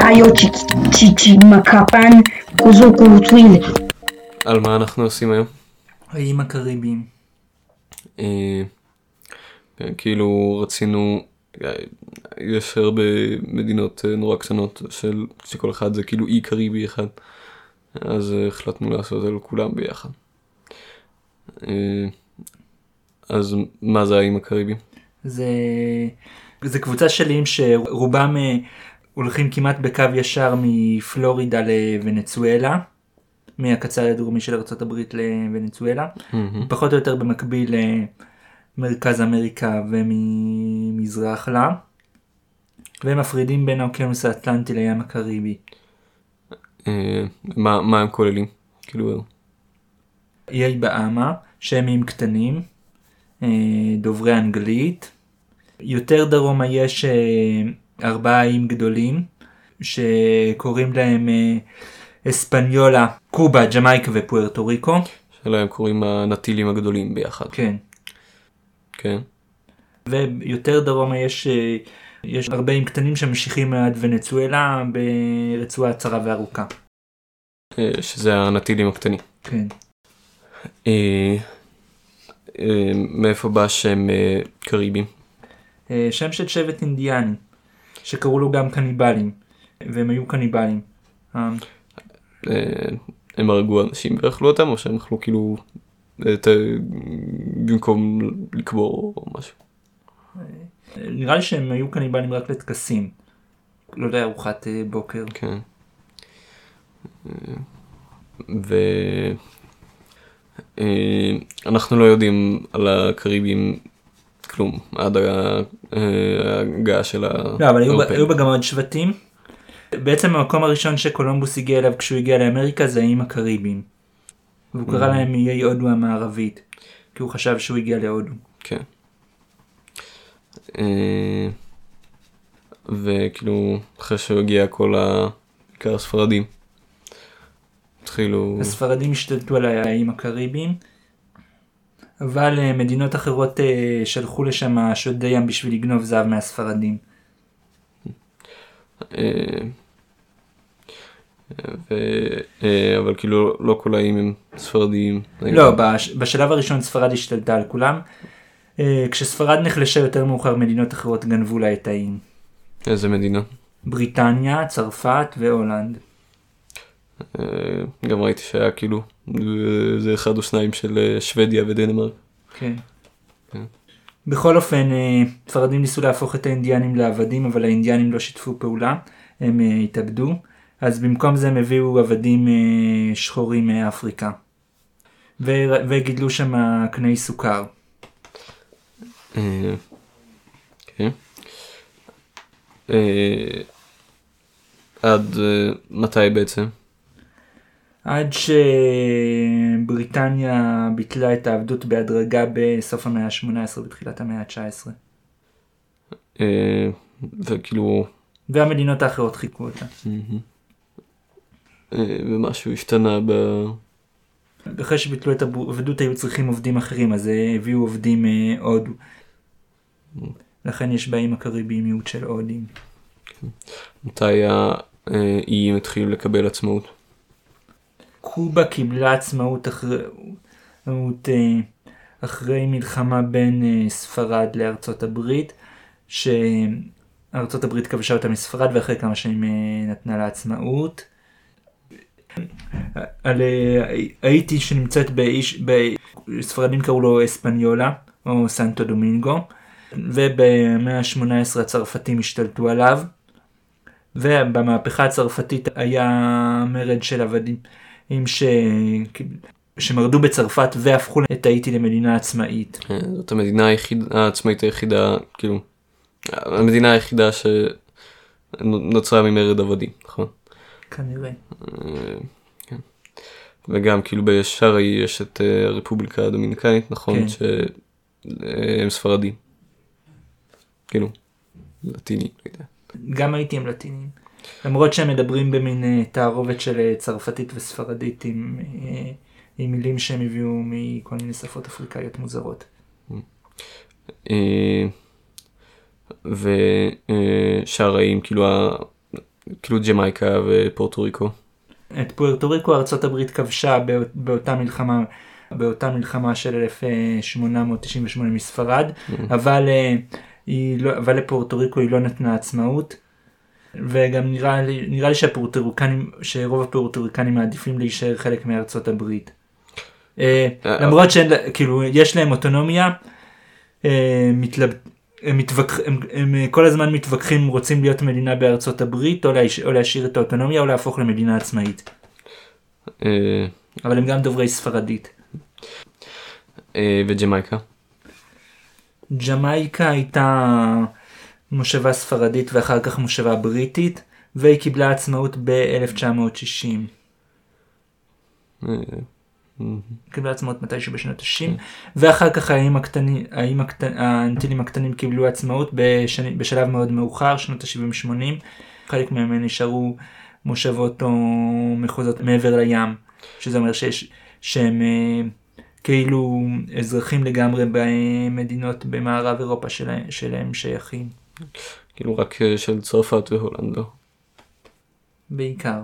hayo chichimakapan kuzokutwile. על מה אנחנו עושים היום? האיים הקריביים. אה, כן, כאילו רצינו, אה, יש הרבה מדינות אה, נורא קטנות של, שכל אחד זה כאילו אי קריבי אחד, אז החלטנו לעשות את כולם ביחד. אז מה זה האיים הקריביים? זה, זה קבוצה של איים שרובם הולכים כמעט בקו ישר מפלורידה לוונצואלה, מהקצה הדרומי של ארה"ב לוונצואלה, מהמם. פחות או יותר במקביל למרכז אמריקה וממזרח לה, והם מפרידים בין האוקיינוס האטלנטי לים הקריבי. אה, מה, מה הם כוללים? כאילו, איי באמה, שהם איים קטנים, אה, דוברי אנגלית. יותר דרומה יש אה, ארבעה איים גדולים, שקוראים להם אה, אספניולה, קובה, ג'מייקה ופוארטו ריקו. שלהם קוראים הנטילים הגדולים ביחד, כן. כן? ויותר דרומה יש, אה, יש הרבה איים קטנים שממשיכים עד ונצואלה ברצועה צרה וארוכה. אה, שזה הנטילים הקטנים. כן. אה, אה, מאיפה בא שם אה, קריבים? שם של שבט אינדיאני, שקראו לו גם קניבלים, והם היו קניבלים. אה, אה, הם הרגו אנשים ואכלו אותם או שהם אכלו כאילו את, ה- במקום לקבור או משהו. נראה לי שהם היו קניבלים רק לטקסים. לא לארוחת אה, בוקר. כן. אה, ו... אה, אנחנו לא יודעים על הקריבים כלום עד אה, ההגעה של ה... לא, אבל היו. היו בה גם עוד שבטים. בעצם המקום הראשון שקולומבוס הגיע אליו כשהוא הגיע לאמריקה זה האיים הקריביים. והוא קרא להם איי הודו המערבית. כי הוא חשב שהוא הגיע להודו. כן. אה, וכאילו אחרי שהוא הגיע כל ה... בעיקר הספרדים. התחילו... הספרדים השתלטו על האיים הקריביים. אבל אה, מדינות אחרות אה, שלחו לשם שודי ים בשביל לגנוב זהב מהספרדים. אה, ו... אבל כאילו לא כל האיים הם ספרדיים. לא, בש- בשלב הראשון ספרד השתלטה על כולם. כשספרד נחלשה יותר מאוחר מדינות אחרות גנבו לה את האיים. איזה מדינה? בריטניה, צרפת והולנד. גם ראיתי שהיה כאילו זה אחד או שניים של אה, שוודיה ודנמרק. כן. כן. בכל אופן, אה, ספרדים ניסו להפוך את האינדיאנים לעבדים, אבל האינדיאנים לא שיתפו פעולה, הם אה, התאבדו. אז במקום זה הם הביאו עבדים שחורים מאפריקה. ו- וגידלו שם קני סוכר. אה, עד מתי בעצם? עד שבריטניה ביטלה את העבדות בהדרגה בסוף המאה ה-18 בתחילת המאה ה-19. אה, וכאילו והמדינות האחרות חיכו אותה. אה, ומשהו השתנה ב... אחרי שביטלו את העבדות היו צריכים עובדים אחרים אז אה, הביאו עובדים אה, הודו. לכן יש באיים הקריביים מיעוט של הודים. מתי האיים התחילו לקבל עצמאות? קובה קיבלה עצמאות אחרי, אה, אחרי מלחמה בין אה, ספרד לארצות הברית, שארצות הברית כבשה אותה מספרד ואחרי כמה שנים אה, נתנה לה עצמאות. על האיטי שנמצאת באיש, בספרדים קראו לו אספניולה או סנטו דומינגו ובמאה ה-18 הצרפתים השתלטו עליו ובמהפכה הצרפתית היה מרד של עבדים ש... שמרדו בצרפת והפכו את האיטי למדינה עצמאית. אה, זאת המדינה היחידה, העצמאית היחידה, כאילו, המדינה היחידה שנוצרה ממרד עבדים, נכון? כנראה. אה, כן. וגם כאילו בשאר יש את אה, הרפובליקה הדומיניקנית, נכון? כן. שהם ספרדים. כאילו, לטיני, לא יודע. גם הייתי עם לטינים. למרות שהם מדברים במין אה, תערובת של אה, צרפתית וספרדית עם, אה, עם מילים שהם הביאו מכל מיני שפות אפריקאיות מוזרות. אה, ושאר האיים, כאילו, כאילו ג'מייקה ופורטו ריקו. את פוארטו ריקו ארצות הברית כבשה בא- באותה מלחמה, באותה מלחמה של 1898 מספרד, אבל, אה, היא לא, אבל לפוארטו ריקו היא לא נתנה עצמאות. וגם נראה לי, נראה לי שהפורטוריקנים, שרוב הפורטוריקנים מעדיפים להישאר חלק מארצות הברית. אה, אה, למרות שכאילו יש להם אוטונומיה, אה. הם, מתווכח... הם, הם כל הזמן מתווכחים רוצים להיות מדינה בארצות הברית או, להש... או להשאיר את האוטונומיה או להפוך למדינה עצמאית. אבל הם גם דוברי ספרדית. וג'מייקה. ג'מייקה הייתה מושבה ספרדית ואחר כך מושבה בריטית והיא קיבלה עצמאות ב-1960. אה, קיבלה עצמאות מתישהו בשנות ה-60 ואחר כך האיים הקטנים, האיים הקטנ... האנטילים הקטנים קיבלו עצמאות בשני... בשלב מאוד מאוחר שנות ה-70-80. חלק מהם נשארו מושבות או מחוזות מעבר לים שזה אומר שיש שהם אה, כאילו אזרחים לגמרי במדינות במערב אירופה שלהם, שלהם שייכים כאילו רק אה, של צרפת והולנד לא. בעיקר.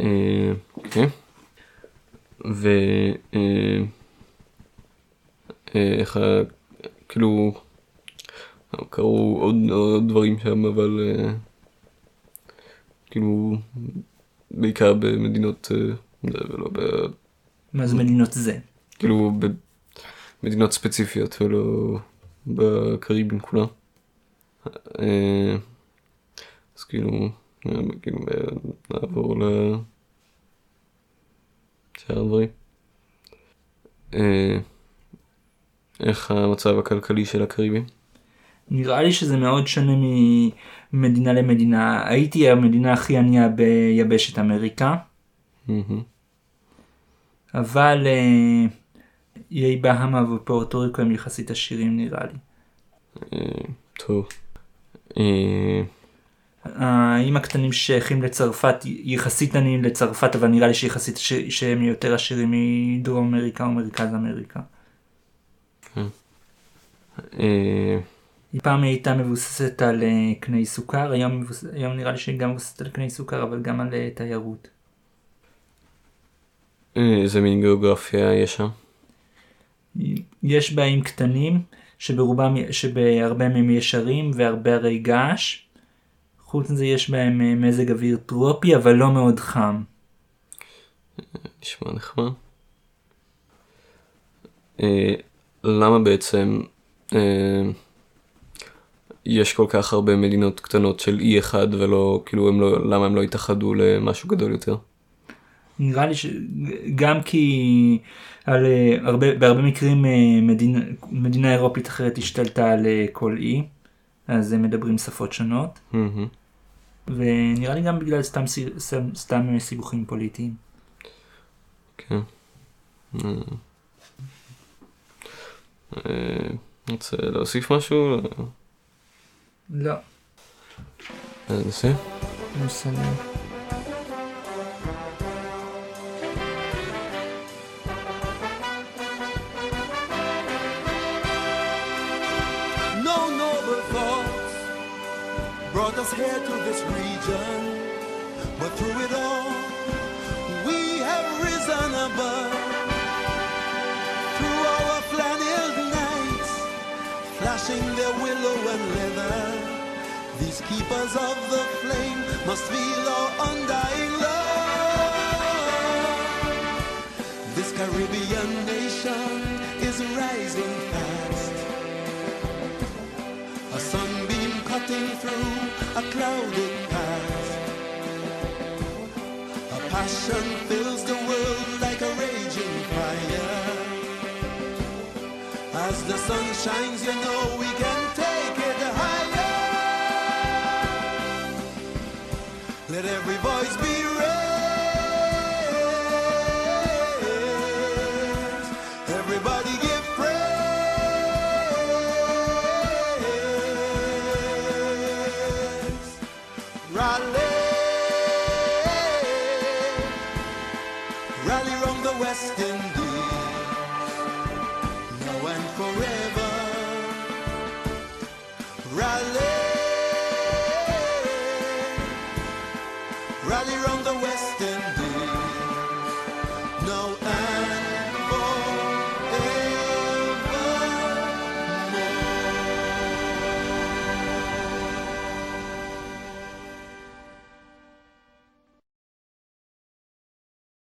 אה, אוקיי. ו... אה, איך. כאילו... קרו עוד, עוד דברים שם אבל כאילו בעיקר במדינות זה, ולא ב... מה זה מדינות זה? כאילו במדינות ספציפיות ולא בקריבים כולה. אה, אז כאילו, אה, כאילו אה, נעבור לשאר הדברים. איך המצב הכלכלי של הקריבים? נראה לי שזה מאוד שונה ממדינה למדינה. הייתי המדינה הכי ענייה ביבשת אמריקה. אבל איי בהמה ופורטו ריקו הם יחסית עשירים נראה לי. טוב. אה, האיים הקטנים ששייכים לצרפת יחסית עניים לצרפת אבל נראה לי שיחסית ש... שהם יותר עשירים מדרום אמריקה או מרכז אמריקה. אה, היא פעם הייתה מבוססת על אה, קני סוכר היום, מבוס... היום נראה לי שהיא גם מבוססת על קני סוכר אבל גם על תיירות. איזה מין גיאוגרפיה יש שם? יש בהם קטנים שברובם, שבהרבה מהם יש הרים והרבה הרי געש. חוץ מזה יש בהם אה, מזג אוויר טרופי אבל לא מאוד חם. נשמע נחמד. אה, למה בעצם אה, יש כל כך הרבה מדינות קטנות של אי אחד ולא, כאילו, הם לא, למה הם לא התאחדו למשהו גדול יותר? נראה לי שגם כי על, אה, הרבה, בהרבה מקרים אה, מדינה, מדינה אירופית אחרת השתלטה על אה, כל אי, אז הם מדברים שפות שונות, מהמם. ונראה לי גם בגלל סתם, סתם, סתם סיבוכים פוליטיים. כן. רוצה להוסיף משהו? לא. אה, נסה? Brought us here to this region, but through it all, we have risen above. Through our flannel nights, flashing their willow and leather, these keepers of the flame must feel our undying love. A clouded past. A passion fills the world like a raging fire. As the sun shines, you know we can Rally, rally round the West Indies, now and forever. Rally, rally round the West Indies. Now